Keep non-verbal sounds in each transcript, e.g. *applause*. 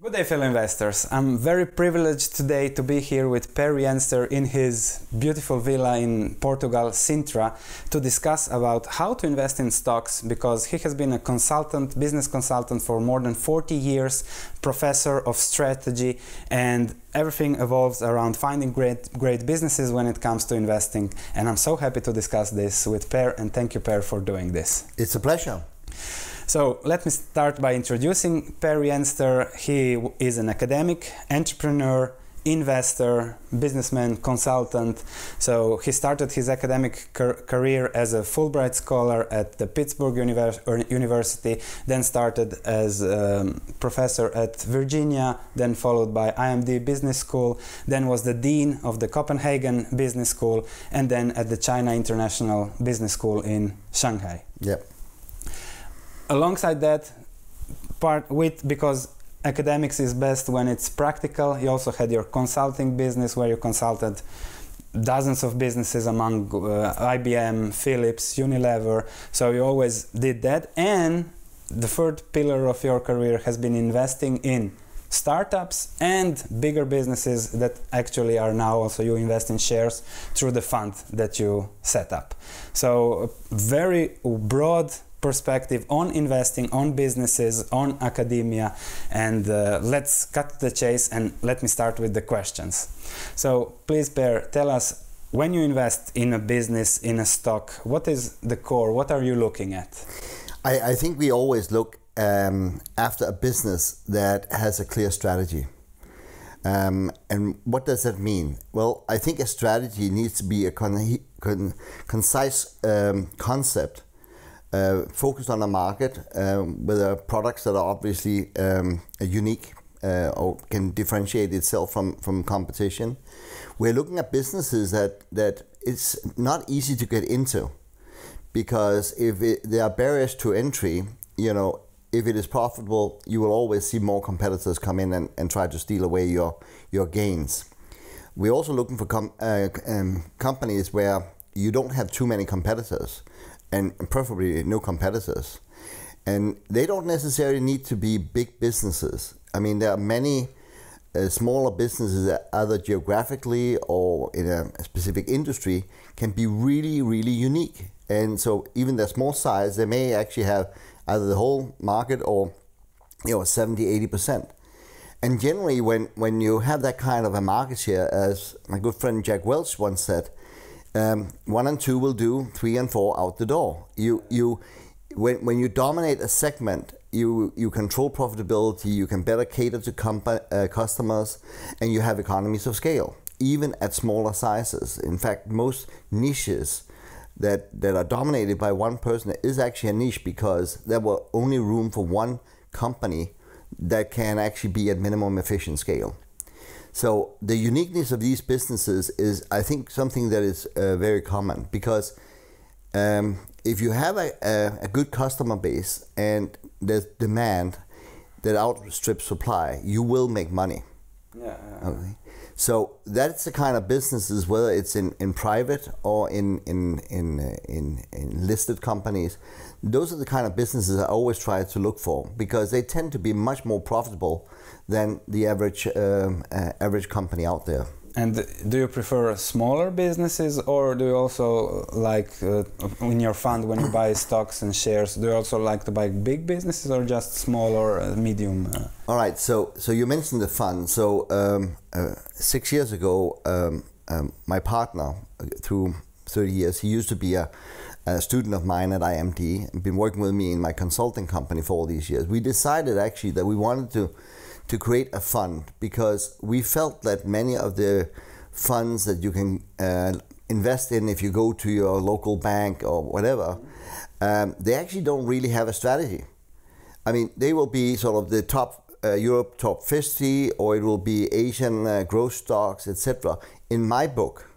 Good day, fellow investors. I'm very privileged today to be here with Per Jenster in his beautiful villa in Portugal, Sintra, to discuss about how to invest in stocks because he has been a consultant, business consultant for more than 40 years, professor of strategy, and everything evolves around finding great, great businesses when it comes to investing. And I'm so happy to discuss this with Per, and thank you, Per, for doing this. It's a pleasure. So let me start by introducing Per Jenster. He is an academic, entrepreneur, investor, businessman, consultant. So he started his academic career as a Fulbright scholar at the Pittsburgh Univers- University, then started as a professor at Virginia, then followed by IMD Business School, then was the dean of the Copenhagen Business School, and then at the China International Business School in Shanghai. Yep alongside that part with because academics is best when it's practical you also had your consulting business where you consulted dozens of businesses among uh, IBM, Philips, Unilever. So you always did that. And the third pillar of your career has been investing in startups and bigger businesses that actually are now also you invest in shares through the fund that you set up. So very broad perspective on investing, on businesses, on academia. And uh, let's cut the chase and let me start with the questions. So, please, Per, tell us when you invest in a business, in a stock, what is the core? What are you looking at? I, I think we always look um, after a business that has a clear strategy. Um, and what does that mean? Well, I think a strategy needs to be a con- con- concise um, concept focused on a market um, with products that are obviously um, unique uh, or can differentiate itself from, from competition. We're looking at businesses that, that it's not easy to get into because if it, there are barriers to entry, you know, if it is profitable, you will always see more competitors come in and, and try to steal away your, your gains. We're also looking for com- uh, um, companies where you don't have too many competitors and preferably no competitors. And they don't necessarily need to be big businesses. I mean, there are many uh, smaller businesses that either geographically or in a specific industry can be really, really unique. And so even their small size, they may actually have either the whole market or you know 70, 80%. And generally when, when you have that kind of a market share, as my good friend Jack Welch once said, um, one and two will do, three and four out the door. You you when, when you dominate a segment, you you control profitability, you can better cater to compa- uh, customers, and you have economies of scale, even at smaller sizes. In fact, most niches that that are dominated by one person is actually a niche because there were only room for one company that can actually be at minimum efficient scale. So the uniqueness of these businesses is, I think, something that is uh, very common because um, if you have a, a, a, good customer base and there's demand that outstrips supply, you will make money. Yeah. Okay. So that's the kind of businesses, whether it's in, in private or in in in, uh, in in listed companies, those are the kind of businesses I always try to look for because they tend to be much more profitable than the average um, uh, average company out there. And do you prefer smaller businesses, or do you also like uh, in your fund when you buy stocks and shares? Do you also like to buy big businesses, or just small or uh, medium? Uh? All right. So, so you mentioned the fund. So um, uh, six years ago, um, um, my partner, through 30 years, he used to be a, a student of mine at IMD, been working with me in my consulting company for all these years. We decided actually that we wanted to to create a fund because we felt that many of the funds that you can uh, invest in if you go to your local bank or whatever, um, they actually don't really have a strategy. I mean, they will be sort of the top uh, Europe top 50 or it will be Asian uh, growth stocks, etc. In my book,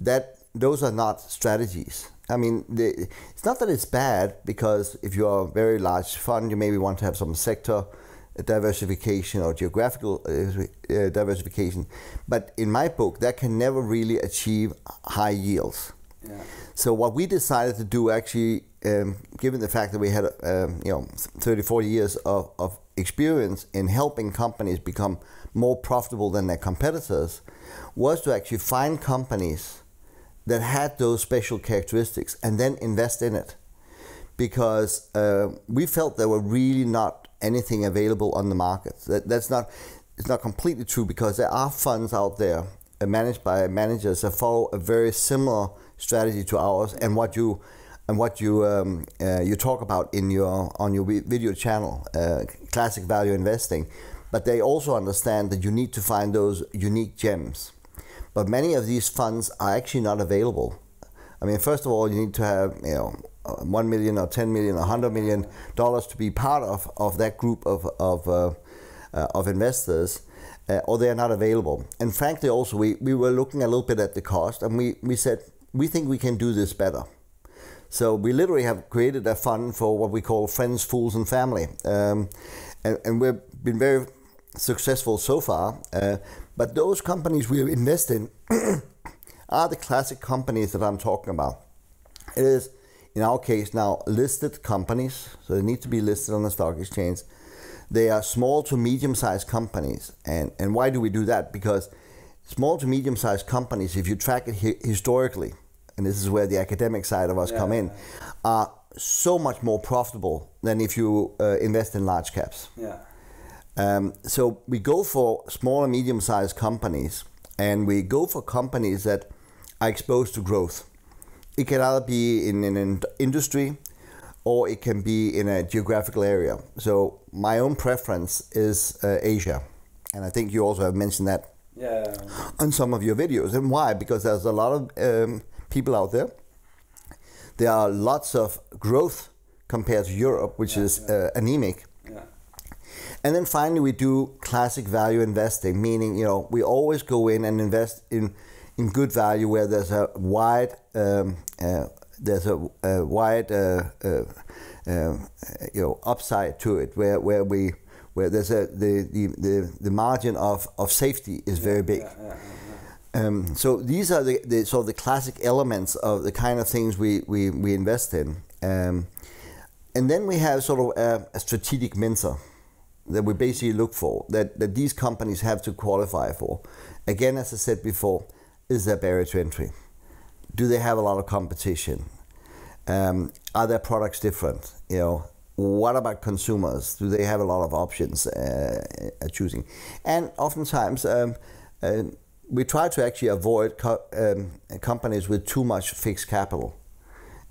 that those are not strategies. I mean, the, it's not that it's bad because if you're a very large fund, you maybe want to have some sector diversification or geographical uh, uh, diversification. But in my book, that can never really achieve high yields. Yeah. So what we decided to do actually, um, given the fact that we had um, you know 30, 40 years of, of experience in helping companies become more profitable than their competitors, was to actually find companies that had those special characteristics and then invest in it. Because uh, we felt there were really not anything available on the market. That, that's not, it's not completely true because there are funds out there uh, managed by managers that follow a very similar strategy to ours and what you and what you um, uh, you talk about in your on your video channel, uh, classic value investing. But they also understand that you need to find those unique gems. But many of these funds are actually not available. I mean, first of all, you need to have you know uh, one million or ten million or hundred million dollars to be part of, of that group of of, uh, uh, of investors. Uh, or they are not available. And frankly, also we, we were looking a little bit at the cost, and we, we said we think we can do this better. So we literally have created a fund for what we call friends, fools, and family, um, and, and, we've been very successful so far. Uh, but those companies we invest in *coughs* are the classic companies that I'm talking about. It is, in our case now, listed companies, so they need to be listed on the stock exchange. They are small to medium-sized companies, and and why do we do that? Because small to medium-sized companies, if you track it hi- historically, and this is where the academic side of us Yeah. come in, are so much more profitable than if you uh, invest in large caps. Yeah. Um, so we go for small and medium-sized companies, and we go for companies that are exposed to growth. It can either be in an industry, or it can be in a geographical area. So my own preference is uh, Asia, and I think you also have mentioned that Yeah. on some of your videos. And why? Because there's a lot of um, people out there. There are lots of growth compared to Europe, which is uh, anemic. Yeah. And then finally, we do classic value investing, meaning you know we always go in and invest in in good value where there's a wide um, uh, there's a, a wide uh, uh, uh, you know upside to it, where where we where there's a the the, the, the margin of, of safety is very big. Yeah, yeah, Um, so these are the, the sort of the classic elements of the kind of things we, we, we invest in. Um, and then we have sort of a, a strategic mentor that we basically look for, that, that these companies have to qualify for. Again, as I said before, is there barrier to entry? Do they have a lot of competition? Um, are their products different? You know, what about consumers? Do they have a lot of options uh, uh, choosing? And oftentimes, um, uh, we try to actually avoid co- um, companies with too much fixed capital,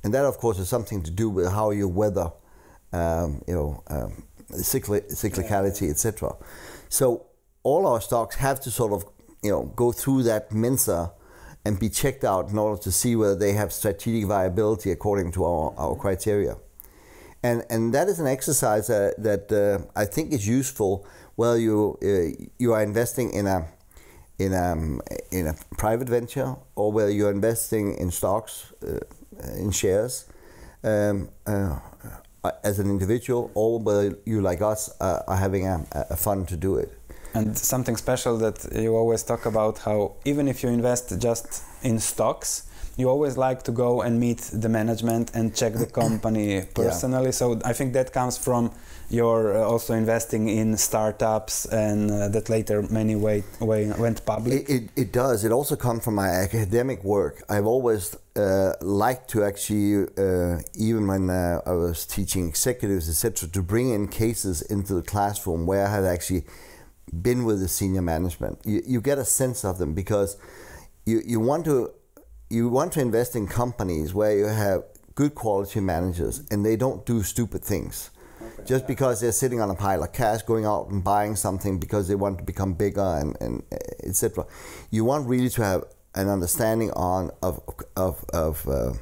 and that, of course, is something to do with how you weather, um, you know, um, cycli- cyclicality, etc. So all our stocks have to sort of, you know, go through that Mensa and be checked out in order to see whether they have strategic viability according to our, our criteria. And, and that is an exercise that uh, I think is useful whether you, uh, you are investing in a, in, a, in a private venture or whether you're investing in stocks, uh, in shares um, uh, as an individual or whether you, like us, are having a, a fund to do it. And something special that you always talk about how even if you invest just in stocks, you always like to go and meet the management and check the *coughs* company personally. So I think that comes from your uh, also investing in startups and uh, that later many way, way went public. It, it, it does. It also comes from my academic work. I've always uh, liked to actually, uh, even when uh, I was teaching executives, etc., to bring in cases into the classroom where I had actually been with the senior management. You, you get a sense of them because you, you want to you want to invest in companies where you have good quality managers and they don't do stupid things. Okay, Just yeah. because they're sitting on a pile of cash, going out and buying something because they want to become bigger and, and etc. You want really to have an understanding on of of of, uh,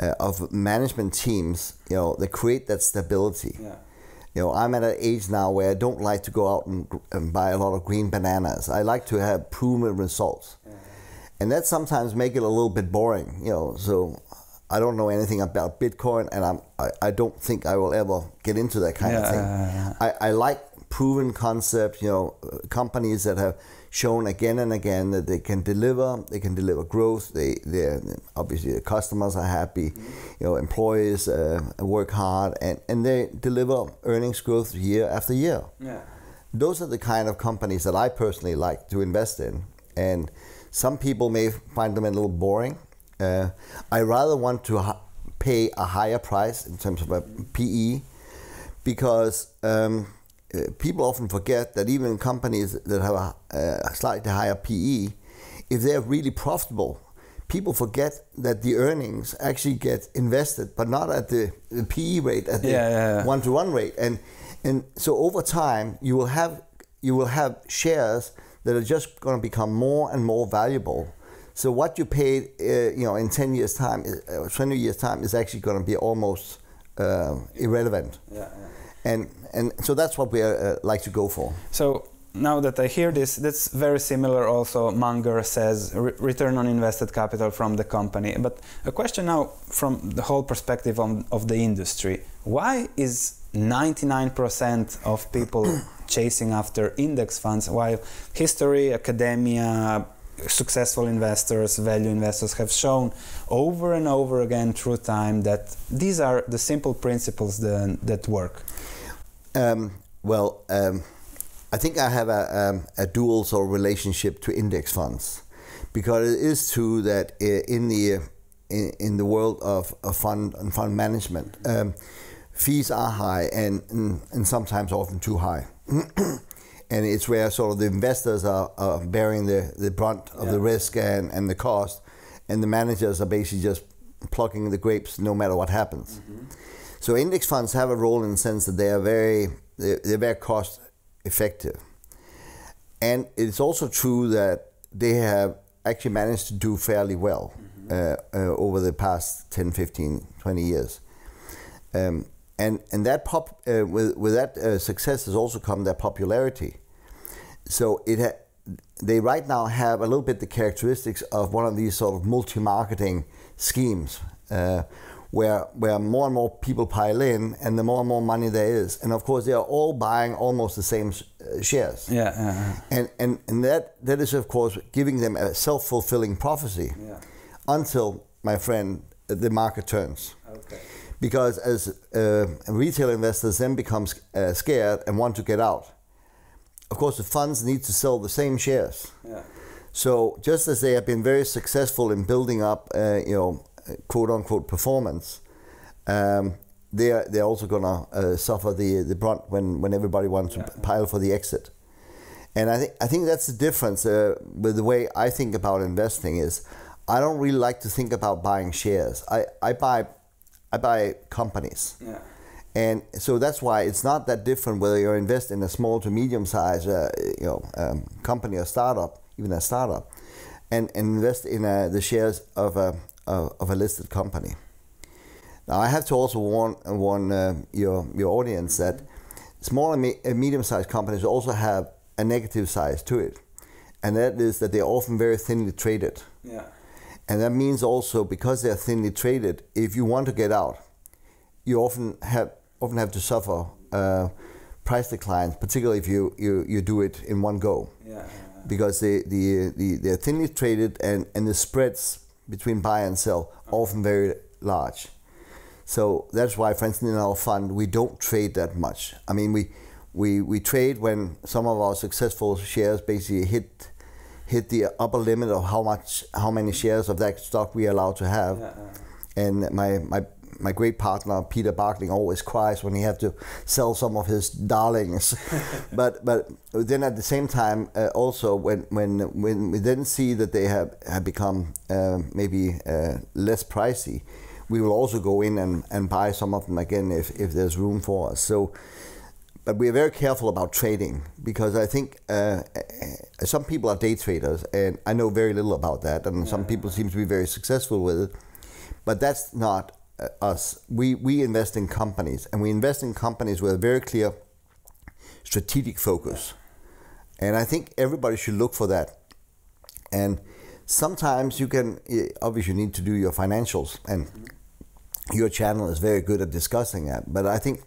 uh, of management teams. You know, that create that stability. Yeah. You know, I'm at an age now where I don't like to go out and, and buy a lot of green bananas. I like to have proven results. And that sometimes make it a little bit boring, you know. So I don't know anything about Bitcoin, and I'm I, I don't think I will ever get into that kind yeah, of thing. I, I like proven concept. You know, uh, companies that have shown again and again that they can deliver. They can deliver growth. They, they obviously the customers are happy. You know, employees uh, work hard and, and they deliver earnings growth year after year. Yeah. Those are the kind of companies that I personally like to invest in. And some people may find them a little boring. Uh, I rather want to ha- pay a higher price in terms of a PE because um, people often forget that even companies that have a, a slightly higher PE, if they're really profitable, people forget that the earnings actually get invested, but not at the, the PE rate, at the Yeah, yeah, yeah. one to one rate. And and so over time, you will have you will have shares that are just going to become more and more valuable. So what you paid, uh, you know, in ten years' time, uh, twenty years' time, is actually going to be almost uh, irrelevant. Yeah. And and so that's what we uh, like to go for. So now that I hear this, that's very similar. Also, Munger says re- return on invested capital from the company. But a question now from the whole perspective on, of the industry: Why is 99% of people *coughs* chasing after index funds, while history, academia, successful investors, value investors have shown over and over again through time that these are the simple principles that, that work. Um, well, um, I think I have a, um, a dual sort of relationship to index funds because it is true that in the in, in the world of, of fund and fund management, um, fees are high and, and and sometimes often too high. *clears throat* and it's where sort of the investors are, are bearing the, the brunt of the risk and, and the cost, and the managers are basically just plucking the grapes no matter what happens. So index funds have a role in the sense that they are very they're, they're very cost effective, and it's also true that they have actually managed to do fairly well uh, uh, over the past 10, 15, 20 years. Um, and and that pop uh, with with that uh, success has also come their popularity. So it ha- they right now have a little bit the characteristics of one of these sort of multi-marketing schemes, uh, where where more and more people pile in, and the more and more money there is, and of course they are all buying almost the same uh, shares. Yeah, yeah, And, and, and that, that is, of course, giving them a self fulfilling prophecy yeah. until, my friend, the market turns. Okay. Because as uh, retail investors then become uh, scared and want to get out, of course, the funds need to sell the same shares. Yeah. So just as they have been very successful in building up, uh, you know, quote unquote performance, um, they are they're also gonna uh, suffer the the brunt when when everybody wants to pile for the exit. And I think I think that's the difference uh, with the way I think about investing is I don't really like to think about buying shares. I, I buy I buy companies. Yeah. And so that's why it's not that different whether you invest in a small to medium size, uh, you know, um, company or startup, even a startup, and, invest in uh, the shares of a of, of a listed company. Now I have to also warn warn uh, your your audience that small and me- and medium sized companies also have a negative side to it, and that is that they're often very thinly traded. Yeah. And that means also because they're thinly traded, if you want to get out, you often have often have to suffer uh, price declines, particularly if you, you, you do it in one go, Yeah. Because they the, the they're thinly traded and, and the spreads between buy and sell are often very large. So that's why, for instance, in our fund, we don't trade that much. I mean, we we, we trade when some of our successful shares basically hit hit the upper limit of how much how many shares of that stock we are allowed to have. And my, my my great partner Peter Barkling always cries when he have to sell some of his darlings. *laughs* but but then at the same time uh, also when when when we then see that they have have become uh, maybe uh, less pricey, we will also go in and, and buy some of them again if, if there's room for us. So but we are very careful about trading because I think uh, uh, some people are day traders, and I know very little about that. And some people seem to be very successful with it, but that's not us. We we invest in companies, and we invest in companies with a very clear strategic focus, and I think everybody should look for that. And sometimes you can eh, obviously you need to do your financials, and your channel is very good at discussing that. But I think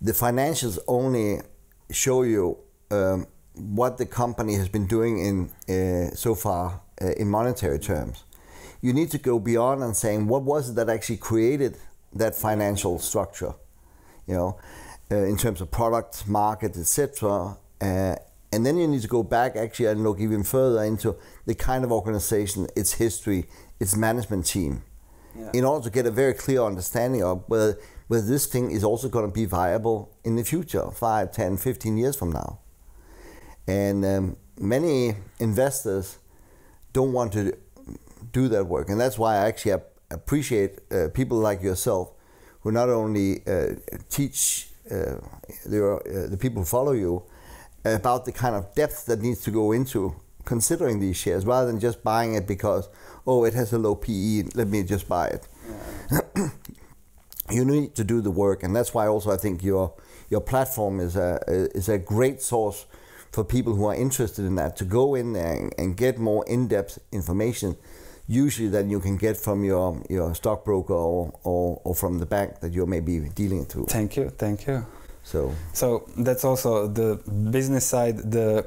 the financials only show you um, what the company has been doing in uh, so far uh, in monetary terms. You need to go beyond and saying what was it that actually created that financial structure, you know, uh, in terms of product, market, etc. Uh, and then you need to go back actually and look even further into the kind of organization, its history, its management team, yeah. in order to get a very clear understanding of whether, whether this thing is also going to be viable in the future, 5, 10, 15 years from now. And um, many investors don't want to do that work. And that's why I actually appreciate uh, people like yourself who not only uh, teach uh, the, uh, the people who follow you about the kind of depth that needs to go into considering these shares rather than just buying it because, oh, it has a low PE, let me just buy it. Yeah. you need to do the work. And that's why also I think your, your platform is a, is a great source for people who are interested in that to go in there and, and get more in-depth information usually than you can get from your, your stockbroker or, or, or from the bank that you're maybe dealing through. Thank you, thank you. So, so that's also the business side. The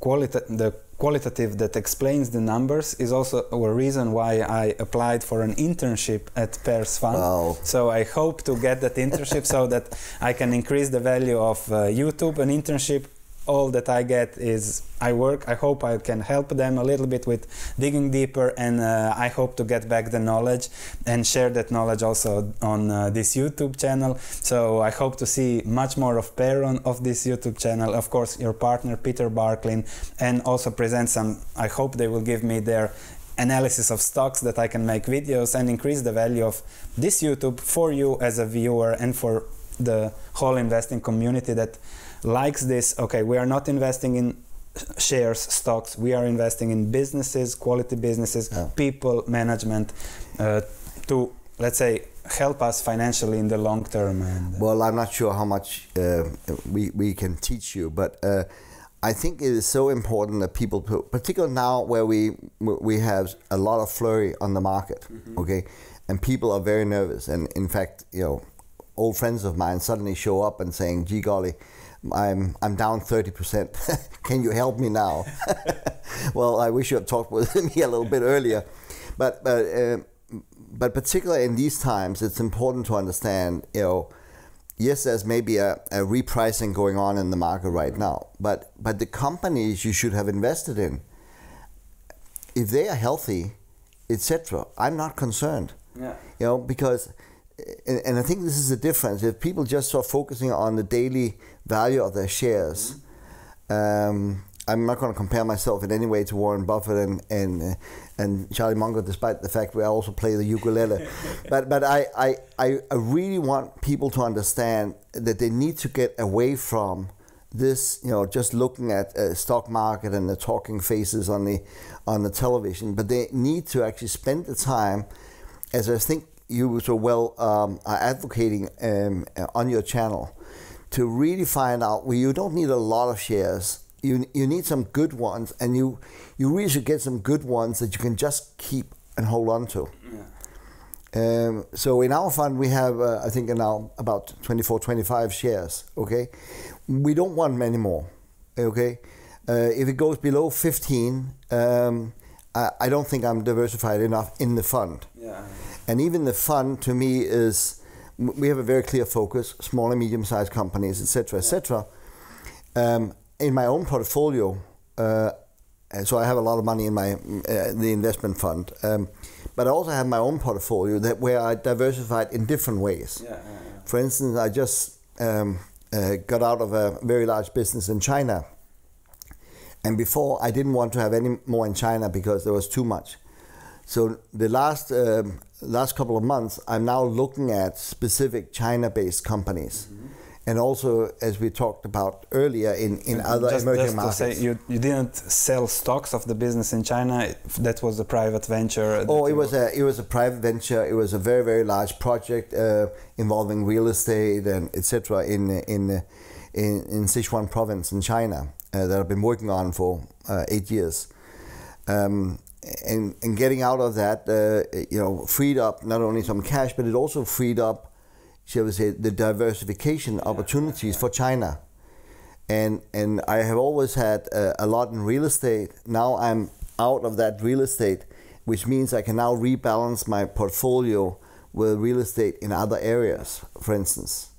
quality, the qualitative that explains the numbers is also a reason why I applied for an internship at Per's Fund. Wow. So I hope to get that internship so that I can increase the value of uh, YouTube. An internship all that I get is I work. I hope I can help them a little bit with digging deeper, and uh, I hope to get back the knowledge and share that knowledge also on uh, this YouTube channel. So I hope to see much more of Per on of this YouTube channel. Of course, your partner Peter Barklin, and also present some. I hope they will give me their analysis of stocks that I can make videos and increase the value of this YouTube for you as a viewer and for the whole investing community that likes this okay we are not investing in shares stocks we are investing in businesses quality businesses yeah. people management uh, to let's say help us financially in the long term and, uh, well i'm not sure how much uh, we, we can teach you but uh, I think it is so important that people, particularly now where we we have a lot of flurry on the market, mm-hmm. okay, and people are very nervous. And in fact, you know, old friends of mine suddenly show up and saying, "Gee golly, I'm I'm down thirty percent. *laughs* Can you help me now?" *laughs* well, I wish you had talked with *laughs* me a little bit earlier, but but uh, but particularly in these times, it's important to understand. You know, yes, there's maybe a, a repricing going on in the market right now, but but the companies you should have invested in, if they are healthy, etc., I'm not concerned. Yeah. You know, because and, and, I think this is the difference. If people just start focusing on the daily value of their shares, um, I'm not going to compare myself in any way to Warren Buffett and and uh, and Charlie Munger, despite the fact we also play the ukulele. *laughs* but but I, I I really want people to understand that they need to get away from this, you know, just looking at a stock market and the talking faces on the on the television. But they need to actually spend the time, as I think you so well um, are advocating um, on your channel to really find out where you don't need a lot of shares. You, you need some good ones, and you, you really should get some good ones that you can just keep and hold on to. Yeah. Um, so in our fund, we have, uh, I think, now about 24, 25 shares. Okay, we don't want many more. Okay, uh, if it goes below 15, um, I, I, don't think I'm diversified enough in the fund. Yeah. And even the fund to me is we have a very clear focus: small and medium-sized companies, etc., etc. Um, in my own portfolio, uh, so I have a lot of money in my uh, the investment fund, um, but I also have my own portfolio that where I diversified in different ways. Yeah, yeah, yeah. For instance, I just um, uh, got out of a very large business in China, and before I didn't want to have any more in China because there was too much. So the last um, last couple of months, I'm now looking at specific China-based companies. Mm-hmm. And also, as we talked about earlier, in, in other just, emerging just markets. To say, you, you didn't sell stocks of the business in China. That was a private venture. Oh, it was a it was a private venture. It was a very very large project uh, involving real estate and etc. in in in in Sichuan province in China uh, that I've been working on for uh, eight years. Um, and, and getting out of that, uh, you know, freed up not only some cash, but it also freed up shall we say, the diversification opportunities for China. And, and I have always had a, a lot in real estate. Now I'm out of that real estate, which means I can now rebalance my portfolio with real estate in other areas, for instance.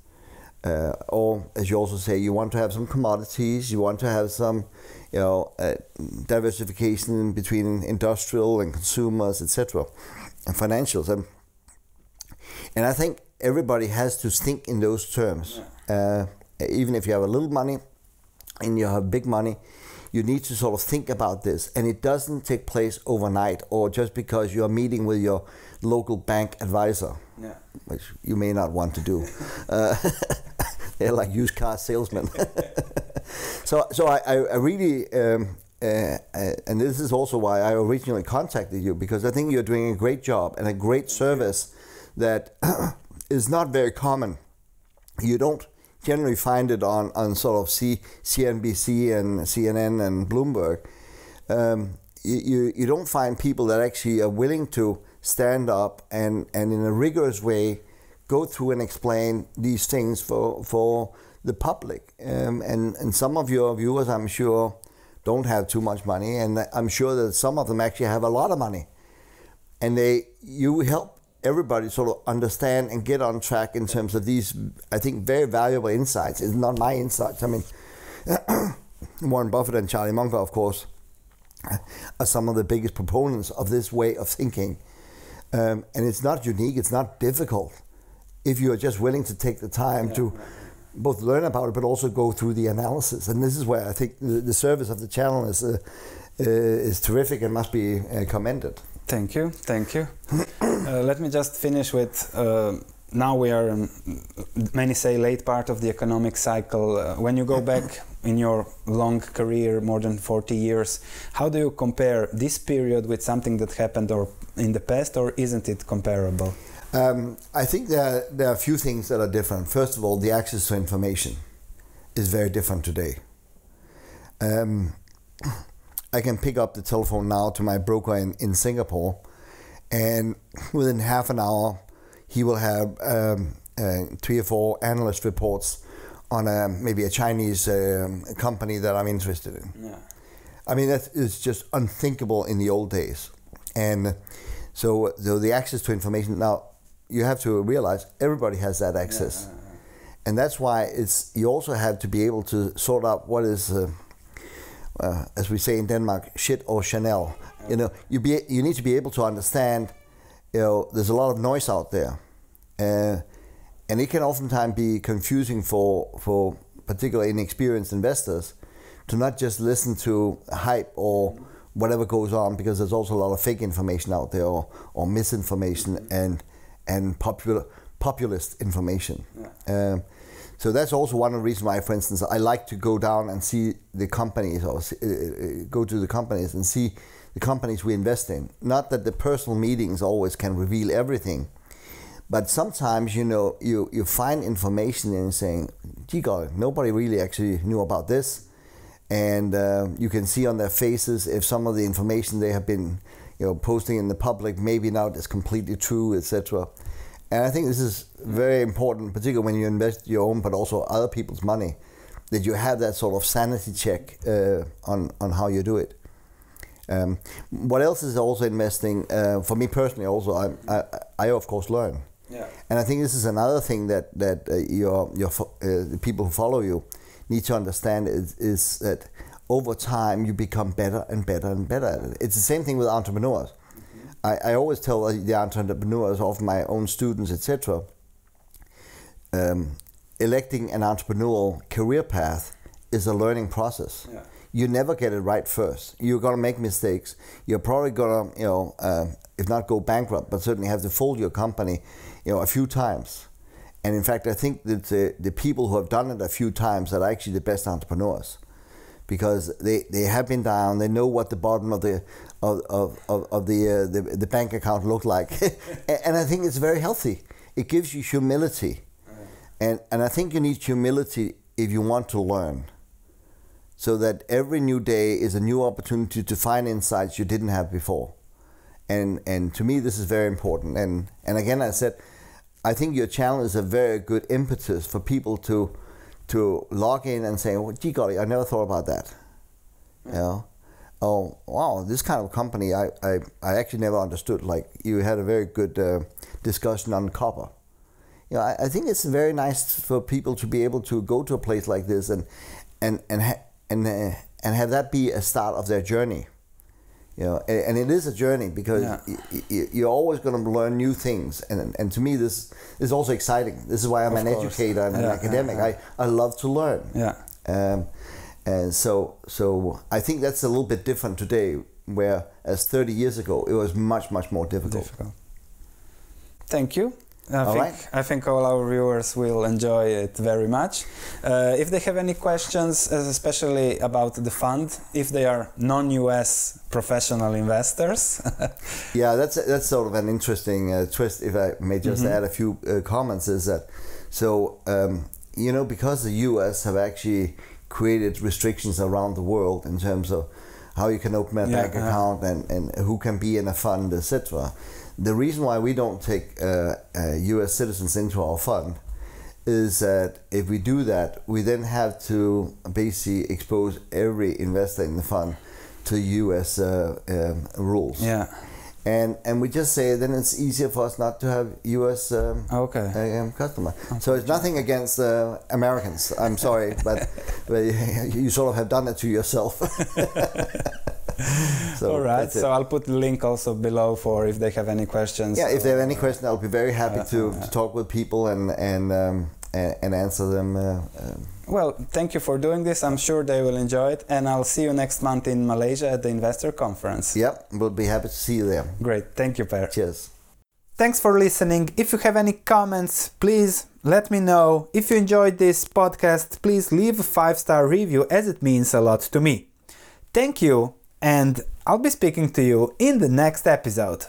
Uh, or as you also say, you want to have some commodities, you want to have some, you know, uh, diversification between industrial and consumers, etc., and financials. And, and I think everybody has to think in those terms. Uh, even if you have a little money and you have big money, you need to sort of think about this. And it doesn't take place overnight or just because you're meeting with your local bank advisor, Yeah. which you may not want to do. *laughs* uh, *laughs* they're like used car salesmen. *laughs* so, so I, I really, um, uh, uh, and this is also why I originally contacted you because I think you're doing a great job and a great service that *clears throat* is not very common. You don't generally find it on, on sort of C, CNBC and CNN and Bloomberg. Um, you, you, don't find people that actually are willing to stand up and, and in a rigorous way go through and explain these things for, for the public. Um, and, and some of your viewers, I'm sure, don't have too much money, and I'm sure that some of them actually have a lot of money. And they, you help everybody sort of understand and get on track in terms of these, I think, very valuable insights. It's not my insights. I mean, *coughs* Warren Buffett and Charlie Munger, of course, are some of the biggest proponents of this way of thinking. Um, and it's not unique, it's not difficult if you are just willing to take the time to both learn about it but also go through the analysis. And this is where I think the, the service of the channel is, uh, uh, is terrific and must be uh, commended. Thank you, thank you. *coughs* uh, let me just finish with. Uh, now we are, in, many say, late part of the economic cycle. Uh, when you go *coughs* back in your long career, more than 40 years, how do you compare this period with something that happened or in the past, or isn't it comparable? Um, I think there, there are a few things that are different. First of all, the access to information is very different today. Um, I can pick up the telephone now to my broker in, in Singapore, and within half an hour, he will have um, uh, three or four analyst reports on a, maybe a Chinese um, company that I'm interested in. Yeah. I mean, that is just unthinkable in the old days. And so, so the access to information now, you have to realize everybody has that access. And that's why it's you also have to be able to sort out what is, uh, uh, as we say in Denmark, shit or Chanel. You know, you be you need to be able to understand. You know, there's a lot of noise out there, uh, and it can oftentimes be confusing for for particularly inexperienced investors to not just listen to hype or whatever goes on because there's also a lot of fake information out there or, or misinformation and and popular populist information. Um, so that's also one of the reasons why, for instance, I like to go down and see the companies or see, uh, uh, go to the companies and see the companies we invest in. Not that the personal meetings always can reveal everything, but sometimes you know you, you find information and saying, "Gee, God, nobody really actually knew about this," and uh, you can see on their faces if some of the information they have been you know posting in the public maybe not is completely true, etc. And I think this is very important, particularly when you invest your own, but also other people's money, that you have that sort of sanity check uh, on on how you do it. Um, what else is also investing uh, for me personally? Also, I, I, I of course learn, Yeah. and I think this is another thing that that uh, your your uh, the people who follow you need to understand is, is that over time you become better and better and better at it. It's the same thing with entrepreneurs. I, I always tell the entrepreneurs of my own students, etc. Um, electing an entrepreneurial career path is a learning process. Yeah. You never get it right first. You're gonna make mistakes. You're probably gonna, you know, uh, if not go bankrupt, but certainly have to fold your company, you know, a few times. And in fact, I think that the, the people who have done it a few times are actually the best entrepreneurs because they, they have been down. They know what the bottom of the of, of, of, of the, uh, the the bank account looked like, *laughs* and I think it's very healthy. It gives you humility, and and I think you need humility if you want to learn. So that every new day is a new opportunity to find insights you didn't have before, and and to me this is very important. And and again, I said. I think your channel is a very good impetus for people to to log in and say, well, "Gee golly, I never thought about that." You know, oh wow, this kind of company I, I, I actually never understood. Like you had a very good uh, discussion on copper. You know, I, I think it's very nice for people to be able to go to a place like this and and and ha- and uh, and have that be a start of their journey. You know, and, and it is a journey because Yeah. y- y- you're always going to learn new things, and and to me this is also exciting. This is why I'm Of an course. educator and an academic. yeah, I I love to learn. Yeah. Um, and so, so I think that's a little bit different today, whereas 30 years ago it was much, much more difficult. difficult. Thank you. I All think right. I think all our viewers will enjoy it very much. Uh, if they have any questions, uh, especially about the fund, if they are non-US professional investors, *laughs* Yeah, that's that's sort of an interesting uh, twist. If I may just add a few uh, comments, is that so um, you know because the U.S. have actually created restrictions around the world in terms of how you can open a Yeah, bank yeah. account and, and who can be in a fund, etc. The reason why we don't take uh, uh, U.S. citizens into our fund is that if we do that, we then have to basically expose every investor in the fund to U.S. Uh, um, rules. yeah. And and we just say then it's easier for us not to have U.S. Um, Okay. uh, um, customer. So it's nothing against uh, Americans. I'm sorry, but, *laughs* but *laughs* you sort of have done it to yourself. *laughs* *laughs* so all right. So I'll put the link also below for if they have any questions. yeah, if they have any questions, I'll be very happy to, uh, to talk with people and and um, and, and answer them. Uh, um, Well, thank you for doing this. I'm sure they will enjoy it, and I'll see you next month in Malaysia at the investor conference. yep, we'll be happy to see you there. Great. Thank you, Per. Cheers. Thanks for listening. If you have any comments, please let me know. If you enjoyed this podcast, please leave a five star review as it means a lot to me. Thank you, and I'll be speaking to you in the next episode.